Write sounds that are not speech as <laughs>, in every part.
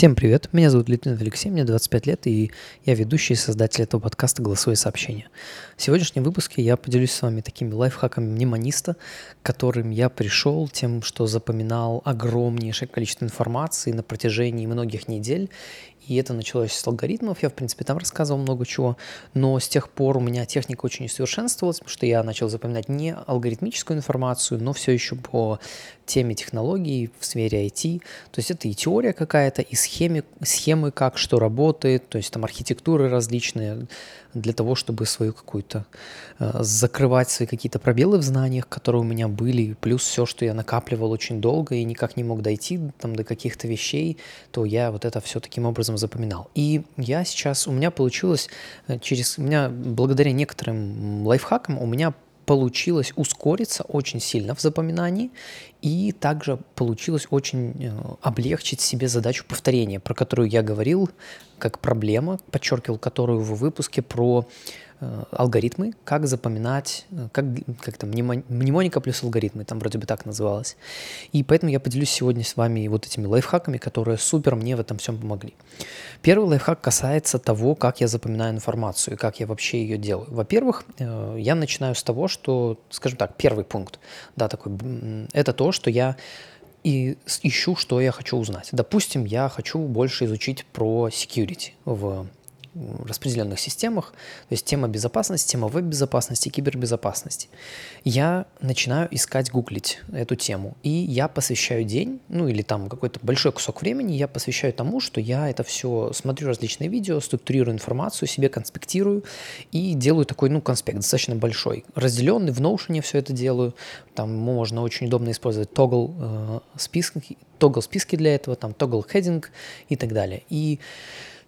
Всем привет, меня зовут Литвин Алексей, мне 25 лет, и я ведущий и создатель этого подкаста «Голосовые сообщения». В сегодняшнем выпуске я поделюсь с вами такими лайфхаками мнемониста, к которым я пришел тем, что запоминал огромнейшее количество информации на протяжении многих недель, и это началось с алгоритмов, я, в принципе, там рассказывал много чего, но с тех пор у меня техника очень усовершенствовалась, потому что я начал запоминать не алгоритмическую информацию, но все еще по теме технологий в сфере IT. То есть это и теория какая-то, и схемы, схемы, как что работает, то есть там архитектуры различные для того, чтобы свою какую-то э, закрывать свои какие-то пробелы в знаниях, которые у меня были, плюс все, что я накапливал очень долго и никак не мог дойти там до каких-то вещей, то я вот это все таким образом запоминал. И я сейчас, у меня получилось э, через, у меня благодаря некоторым лайфхакам у меня получилось ускориться очень сильно в запоминании, и также получилось очень э, облегчить себе задачу повторения, про которую я говорил как проблема, подчеркивал которую в выпуске про Э, алгоритмы, как запоминать, э, как, как там, мнемоника плюс алгоритмы, там вроде бы так называлось. И поэтому я поделюсь сегодня с вами вот этими лайфхаками, которые супер мне в этом всем помогли. Первый лайфхак касается того, как я запоминаю информацию и как я вообще ее делаю. Во-первых, я начинаю с того, что, скажем так, первый пункт, да, такой, это то, что я и ищу, что я хочу узнать. Допустим, я хочу больше изучить про security в распределенных системах, то есть тема безопасности, тема веб-безопасности, кибербезопасности. Я начинаю искать, гуглить эту тему, и я посвящаю день, ну или там какой-то большой кусок времени, я посвящаю тому, что я это все смотрю различные видео, структурирую информацию, себе конспектирую и делаю такой, ну, конспект достаточно большой, разделенный, в Notion все это делаю, там можно очень удобно использовать тогл э, списки, тогл списки для этого, там тогл хединг и так далее. И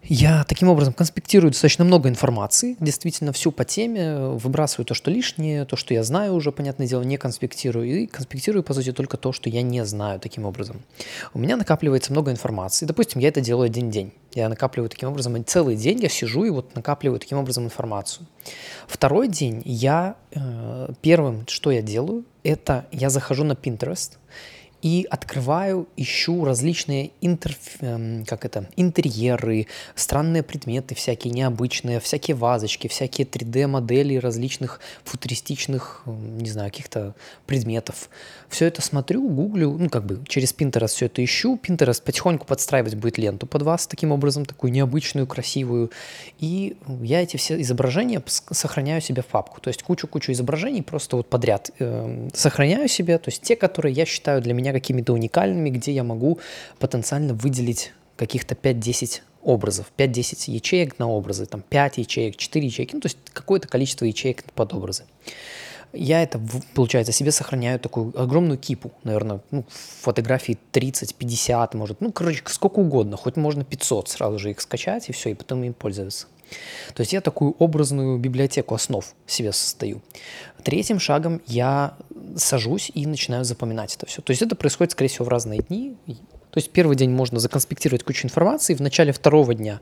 я таким образом конспектирую достаточно много информации, действительно всю по теме, выбрасываю то, что лишнее, то, что я знаю уже, понятное дело, не конспектирую, и конспектирую, по сути, только то, что я не знаю таким образом. У меня накапливается много информации, допустим, я это делаю один день, я накапливаю таким образом, целый день я сижу и вот накапливаю таким образом информацию. Второй день я, э, первым, что я делаю, это я захожу на Pinterest, и открываю, ищу различные интер... Эм, как это, интерьеры, странные предметы всякие необычные, всякие вазочки, всякие 3D-модели различных футуристичных, не знаю, каких-то предметов. Все это смотрю, гуглю, ну, как бы через Pinterest все это ищу. Pinterest потихоньку подстраивать будет ленту под вас таким образом, такую необычную, красивую. И я эти все изображения сохраняю себе в папку. То есть кучу-кучу изображений просто вот подряд э, сохраняю себе. То есть те, которые я считаю для меня какими-то уникальными, где я могу потенциально выделить каких-то 5-10 образов, 5-10 ячеек на образы, там 5 ячеек, 4 ячейки, ну, то есть какое-то количество ячеек под образы. Я это, получается, себе сохраняю такую огромную кипу, наверное, ну, фотографий 30, 50, может, ну, короче, сколько угодно, хоть можно 500 сразу же их скачать и все, и потом им пользоваться. То есть я такую образную библиотеку основ себе состою. Третьим шагом я сажусь и начинаю запоминать это все. То есть это происходит, скорее всего, в разные дни. То есть первый день можно законспектировать кучу информации, в начале второго дня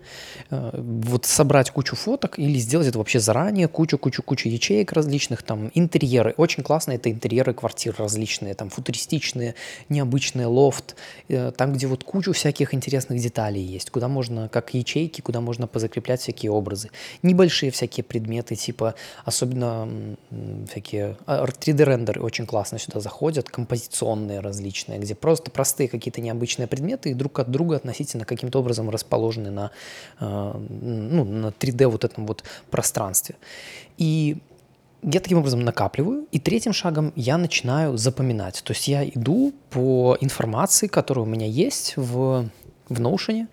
э, вот собрать кучу фоток или сделать это вообще заранее, кучу-кучу-кучу ячеек различных, там интерьеры. Очень классно это интерьеры квартир различные, там футуристичные, необычные, лофт, э, там, где вот кучу всяких интересных деталей есть, куда можно, как ячейки, куда можно позакреплять всякие образы. Небольшие всякие предметы, типа, особенно всякие 3D-рендеры а, очень классно сюда заходят, композиционные различные, где просто простые какие-то необычные различные предметы и друг от друга относительно каким-то образом расположены на, э, ну, на 3D вот этом вот пространстве. И я таким образом накапливаю, и третьим шагом я начинаю запоминать. То есть я иду по информации, которая у меня есть в, в Notion,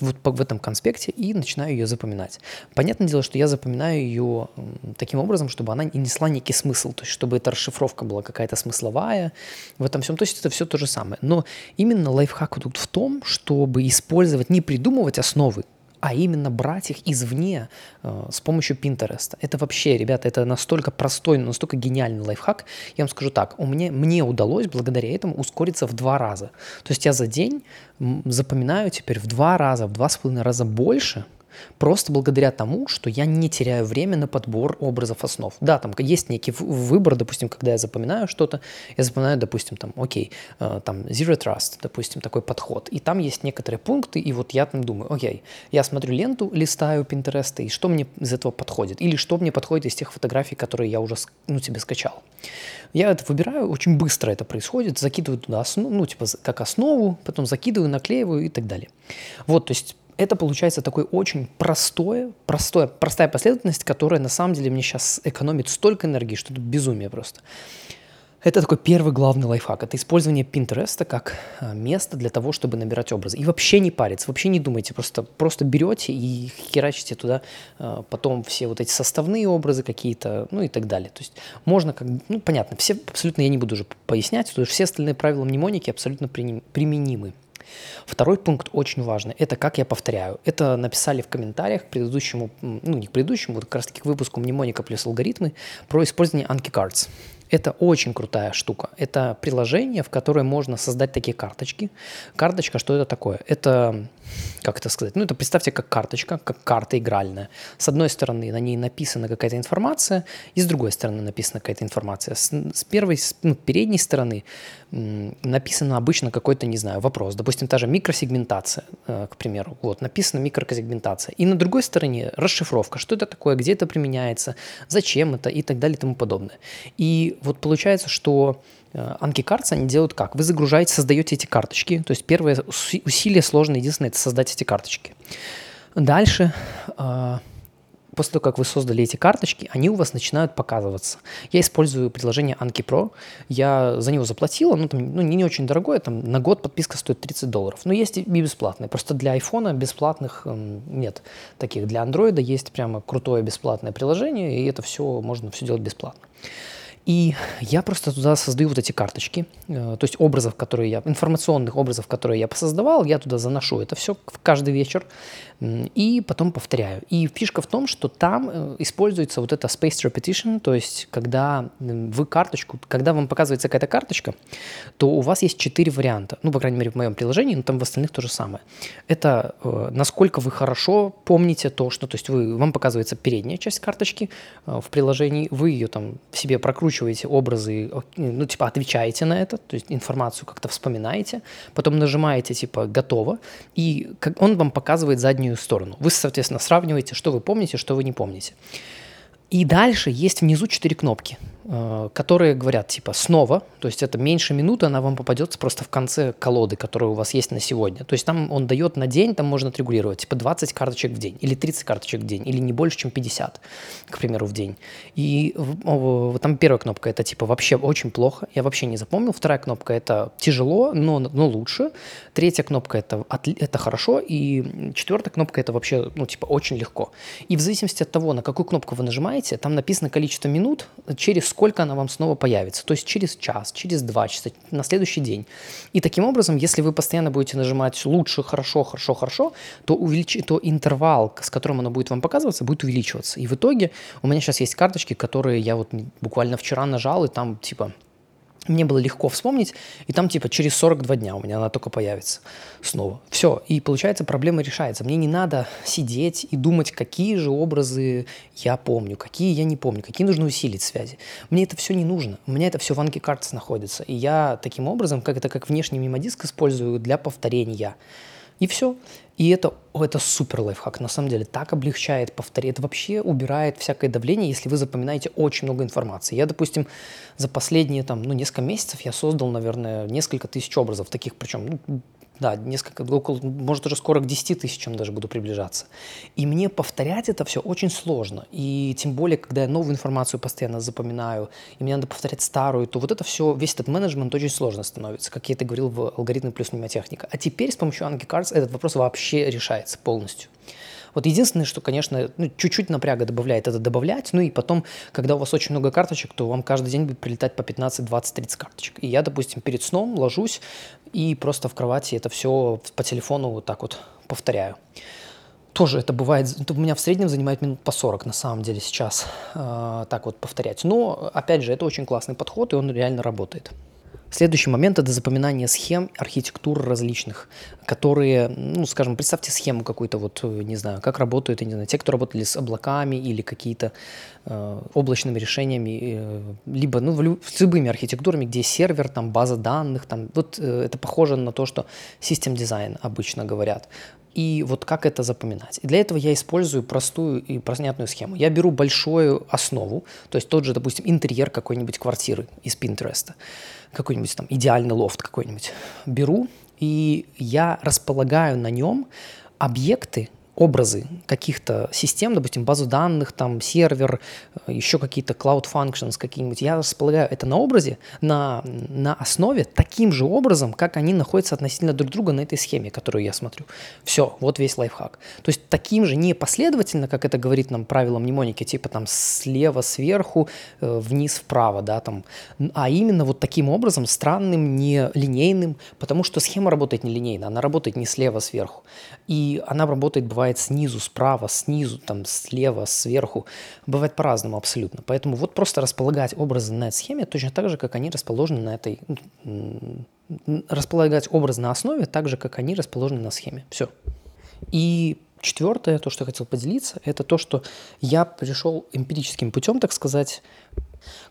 вот в этом конспекте и начинаю ее запоминать. Понятное дело, что я запоминаю ее таким образом, чтобы она не несла некий смысл, то есть чтобы эта расшифровка была какая-то смысловая в этом всем. То есть это все то же самое. Но именно лайфхак тут в том, чтобы использовать, не придумывать основы, а именно брать их извне э, с помощью Pinterest. Это вообще, ребята, это настолько простой, настолько гениальный лайфхак. Я вам скажу так, у меня, мне удалось благодаря этому ускориться в два раза. То есть я за день запоминаю теперь в два раза, в два с половиной раза больше, Просто благодаря тому, что я не теряю время на подбор образов основ. Да, там есть некий выбор, допустим, когда я запоминаю что-то, я запоминаю, допустим, там, окей, э, там, Zero Trust, допустим, такой подход. И там есть некоторые пункты, и вот я там думаю, окей, я смотрю ленту, листаю Pinterest, и что мне из этого подходит? Или что мне подходит из тех фотографий, которые я уже, ну, тебе скачал? Я это выбираю, очень быстро это происходит, закидываю туда основу, ну, типа, как основу, потом закидываю, наклеиваю и так далее. Вот, то есть это получается такой очень простое, простое, простая последовательность, которая на самом деле мне сейчас экономит столько энергии, что это безумие просто. Это такой первый главный лайфхак. Это использование Pinterest как а, место для того, чтобы набирать образы. И вообще не париться, вообще не думайте. Просто, просто берете и херачите туда а, потом все вот эти составные образы какие-то, ну и так далее. То есть можно как ну понятно, все абсолютно я не буду уже пояснять, потому что все остальные правила мнемоники абсолютно применимы. Второй пункт очень важный. Это как я повторяю. Это написали в комментариях к предыдущему, ну не к предыдущему, вот как раз таки к выпуску мнемоника плюс алгоритмы про использование Anki Cards. Это очень крутая штука. Это приложение, в которое можно создать такие карточки. Карточка, что это такое? Это как это сказать, ну это представьте как карточка, как карта игральная. С одной стороны на ней написана какая-то информация, и с другой стороны написана какая-то информация. С, с первой, с ну, передней стороны написано обычно какой-то, не знаю, вопрос. Допустим, та же микросегментация, э, к примеру. Вот, написана микросегментация. И на другой стороне расшифровка, что это такое, где это применяется, зачем это и так далее и тому подобное. И вот получается, что Анки Cards они делают как? Вы загружаете, создаете эти карточки. То есть первое усилие сложное, единственное, это создать эти карточки. Дальше, а, после того, как вы создали эти карточки, они у вас начинают показываться. Я использую приложение Anki Pro. Я за него заплатила, ну, там, ну не, не очень дорогое, там на год подписка стоит 30 долларов. Но есть и бесплатные. Просто для iPhone бесплатных эм, нет таких. Для Android есть прямо крутое бесплатное приложение, и это все, можно все делать бесплатно. И я просто туда создаю вот эти карточки, э, то есть образов, которые я, информационных образов, которые я посоздавал, я туда заношу это все каждый вечер и потом повторяю. И фишка в том, что там э, используется вот это spaced repetition, то есть когда вы карточку, когда вам показывается какая-то карточка, то у вас есть четыре варианта, ну, по крайней мере, в моем приложении, но там в остальных то же самое. Это э, насколько вы хорошо помните то, что, то есть вы, вам показывается передняя часть карточки в приложении, вы ее там в себе прокручиваете образы, ну, типа отвечаете на это, то есть информацию как-то вспоминаете, потом нажимаете типа «Готово», и он вам показывает заднюю сторону. Вы, соответственно, сравниваете, что вы помните, что вы не помните. И дальше есть внизу четыре кнопки, которые говорят типа снова, то есть это меньше минуты, она вам попадется просто в конце колоды, которая у вас есть на сегодня. То есть там он дает на день, там можно отрегулировать, типа 20 карточек в день, или 30 карточек в день, или не больше, чем 50, к примеру, в день. И там первая кнопка это типа вообще очень плохо, я вообще не запомнил. Вторая кнопка это тяжело, но, но лучше. Третья кнопка это, это хорошо, и четвертая кнопка это вообще, ну типа очень легко. И в зависимости от того, на какую кнопку вы нажимаете, там написано количество минут, через сколько она вам снова появится. То есть через час, через два часа, на следующий день. И таким образом, если вы постоянно будете нажимать лучше, хорошо, хорошо, хорошо, то, увелич... то интервал, с которым оно будет вам показываться, будет увеличиваться. И в итоге у меня сейчас есть карточки, которые я вот буквально вчера нажал, и там типа мне было легко вспомнить, и там типа через 42 дня у меня она только появится снова. Все, и получается проблема решается. Мне не надо сидеть и думать, какие же образы я помню, какие я не помню, какие нужно усилить связи. Мне это все не нужно. У меня это все в Anki Cards находится. И я таким образом, как это как внешний мемодиск использую для повторения. И все. И это, это супер лайфхак. На самом деле так облегчает повторение. Это вообще убирает всякое давление, если вы запоминаете очень много информации. Я, допустим, за последние там, ну, несколько месяцев я создал, наверное, несколько тысяч образов, таких причем ну, да, несколько, около, может, уже скоро к 10 тысячам даже буду приближаться. И мне повторять это все очень сложно. И тем более, когда я новую информацию постоянно запоминаю, и мне надо повторять старую, то вот это все, весь этот менеджмент очень сложно становится, как я это говорил в алгоритме плюс мнемотехника. А теперь с помощью Anki Cards этот вопрос вообще решается полностью. Вот единственное, что, конечно, ну, чуть-чуть напряга добавляет, это добавлять. Ну и потом, когда у вас очень много карточек, то вам каждый день будет прилетать по 15, 20, 30 карточек. И я, допустим, перед сном ложусь и просто в кровати это все по телефону вот так вот повторяю. Тоже это бывает, это у меня в среднем занимает минут по 40 на самом деле сейчас э, так вот повторять. Но, опять же, это очень классный подход, и он реально работает. Следующий момент – это запоминание схем, архитектур различных, которые, ну, скажем, представьте схему какую-то, вот, не знаю, как работают, я не знаю, те, кто работали с облаками или какие-то э, облачными решениями, э, либо, ну, с любыми архитектурами, где сервер, там, база данных, там, вот э, это похоже на то, что систем дизайн обычно говорят и вот как это запоминать. И для этого я использую простую и понятную схему. Я беру большую основу, то есть тот же, допустим, интерьер какой-нибудь квартиры из Пинтереста, какой-нибудь там идеальный лофт какой-нибудь. Беру, и я располагаю на нем объекты, образы каких-то систем, допустим, базу данных, там, сервер, э, еще какие-то cloud functions какие-нибудь, я располагаю это на образе, на, на основе таким же образом, как они находятся относительно друг друга на этой схеме, которую я смотрю. Все, вот весь лайфхак. То есть таким же не последовательно, как это говорит нам правило мнемоники, типа там слева сверху, э, вниз вправо, да, там, а именно вот таким образом, странным, не линейным, потому что схема работает не линейно, она работает не слева сверху. И она работает, бывает, бывает снизу, справа, снизу, там, слева, сверху. Бывает по-разному абсолютно. Поэтому вот просто располагать образы на этой схеме точно так же, как они расположены на этой... Располагать образы на основе так же, как они расположены на схеме. Все. И четвертое, то, что я хотел поделиться, это то, что я пришел эмпирическим путем, так сказать,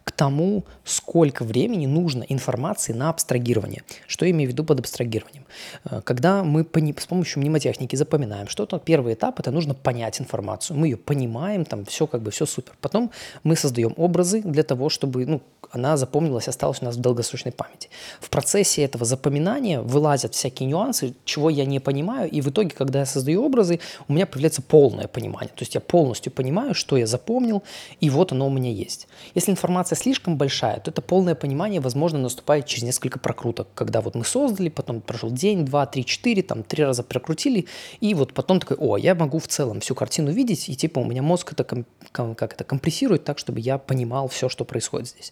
к тому, сколько времени нужно информации на абстрагирование. Что я имею в виду под абстрагированием? Э, когда мы с помощью мнемотехники запоминаем что-то, первый этап – это нужно понять информацию. Мы ее понимаем, там все как бы все супер. Потом мы создаем образы для того, чтобы ну, она запомнилась, осталась у нас в долгосрочной памяти. В процессе этого запоминания вылазят всякие нюансы, чего я не понимаю, и в итоге, когда я создаю образы, у меня появляется полное понимание. То есть я полностью понимаю, что я запомнил, и вот оно у меня есть. Если информация слишком большая, то это полное понимание, возможно, наступает через несколько прокруток, когда вот мы создали, потом прошел день, два, три, четыре, там три раза прокрутили, и вот потом такой, о, я могу в целом всю картину видеть, и типа у меня мозг это как это компрессирует так, чтобы я понимал все, что происходит здесь.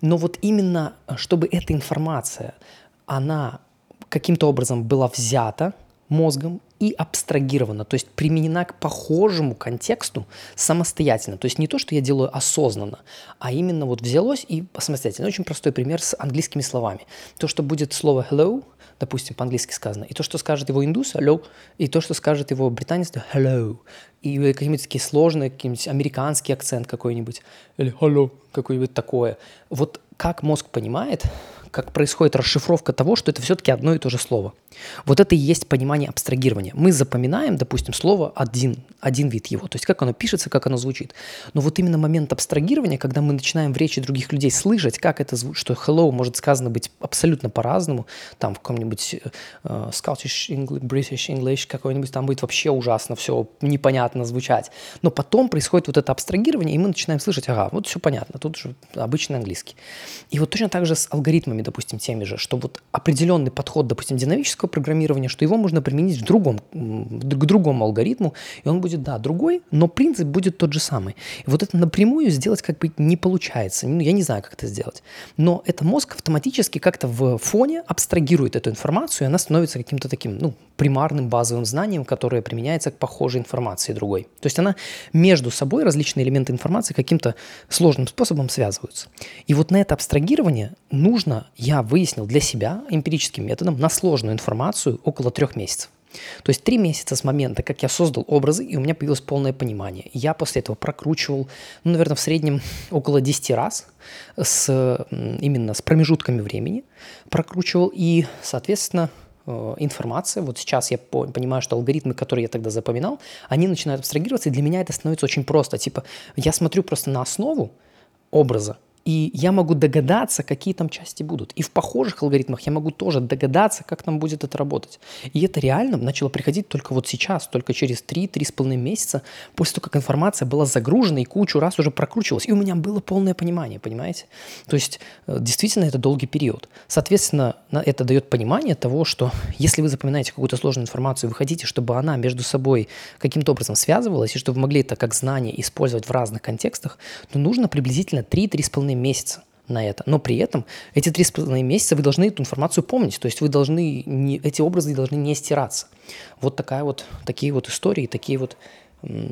Но вот именно, чтобы эта информация, она каким-то образом была взята мозгом и абстрагирована, то есть применена к похожему контексту самостоятельно. То есть не то, что я делаю осознанно, а именно вот взялось и самостоятельно. Очень простой пример с английскими словами. То, что будет слово hello, допустим, по-английски сказано, и то, что скажет его индус, hello, и то, что скажет его британец, hello, и какие-нибудь такие сложные, какой-нибудь американский акцент какой-нибудь, или hello, какое-нибудь такое. Вот как мозг понимает, как происходит расшифровка того, что это все-таки одно и то же слово. Вот это и есть понимание абстрагирования. Мы запоминаем, допустим, слово один, один вид его, то есть как оно пишется, как оно звучит. Но вот именно момент абстрагирования, когда мы начинаем в речи других людей слышать, как это звучит, что hello может сказано быть абсолютно по-разному, там в каком-нибудь uh, Scottish English, British English какой-нибудь, там будет вообще ужасно все непонятно звучать. Но потом происходит вот это абстрагирование, и мы начинаем слышать, ага, вот все понятно, тут же обычный английский. И вот точно так же с алгоритмами, допустим, теми же, что вот определенный подход, допустим, динамического программирования, что его можно применить в другом, к другому алгоритму, и он будет, да, другой, но принцип будет тот же самый. И вот это напрямую сделать как бы не получается. Ну, я не знаю, как это сделать. Но это мозг автоматически как-то в фоне абстрагирует эту информацию, и она становится каким-то таким, ну, примарным базовым знанием, которое применяется к похожей информации другой. То есть она между собой, различные элементы информации каким-то сложным способом связываются. И вот на это абстрагирование нужно, я выяснил для себя эмпирическим методом, на сложную информацию около трех месяцев. То есть три месяца с момента, как я создал образы, и у меня появилось полное понимание. Я после этого прокручивал, ну, наверное, в среднем <laughs> около 10 раз с, именно с промежутками времени прокручивал, и, соответственно, Э, информация. Вот сейчас я понимаю, что алгоритмы, которые я тогда запоминал, они начинают абстрагироваться, и для меня это становится очень просто. Типа, я смотрю просто на основу образа, и я могу догадаться, какие там части будут. И в похожих алгоритмах я могу тоже догадаться, как там будет это работать. И это реально начало приходить только вот сейчас, только через 3-3,5 месяца, после того, как информация была загружена и кучу раз уже прокручивалась. И у меня было полное понимание, понимаете? То есть э, действительно это долгий период. Соответственно, это дает понимание того, что <laughs> если вы запоминаете какую-то сложную информацию, вы хотите, чтобы она между собой каким-то образом связывалась, и чтобы вы могли это как знание использовать в разных контекстах, то нужно приблизительно 3-3,5 месяца на это. Но при этом эти три с половиной месяца вы должны эту информацию помнить. То есть вы должны, не, эти образы должны не стираться. Вот такая вот, такие вот истории, такие вот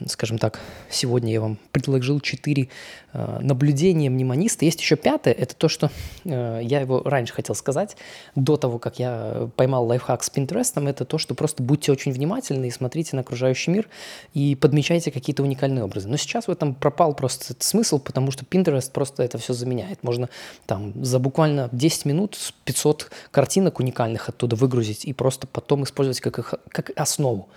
скажем так, сегодня я вам предложил четыре э, наблюдения мнемониста. Есть еще пятое, это то, что э, я его раньше хотел сказать, до того, как я поймал лайфхак с Pinterest, это то, что просто будьте очень внимательны и смотрите на окружающий мир и подмечайте какие-то уникальные образы. Но сейчас в этом пропал просто этот смысл, потому что Pinterest просто это все заменяет. Можно там за буквально 10 минут 500 картинок уникальных оттуда выгрузить и просто потом использовать как, как основу.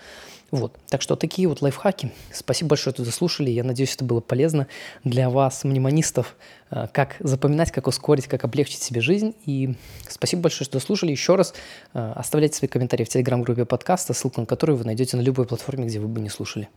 Вот. Так что такие вот лайфхаки. Спасибо большое, что дослушали. Я надеюсь, это было полезно для вас, мнемонистов, э, как запоминать, как ускорить, как облегчить себе жизнь. И спасибо большое, что дослушали. Еще раз э, оставляйте свои комментарии в телеграм-группе подкаста, ссылку на которую вы найдете на любой платформе, где вы бы не слушали.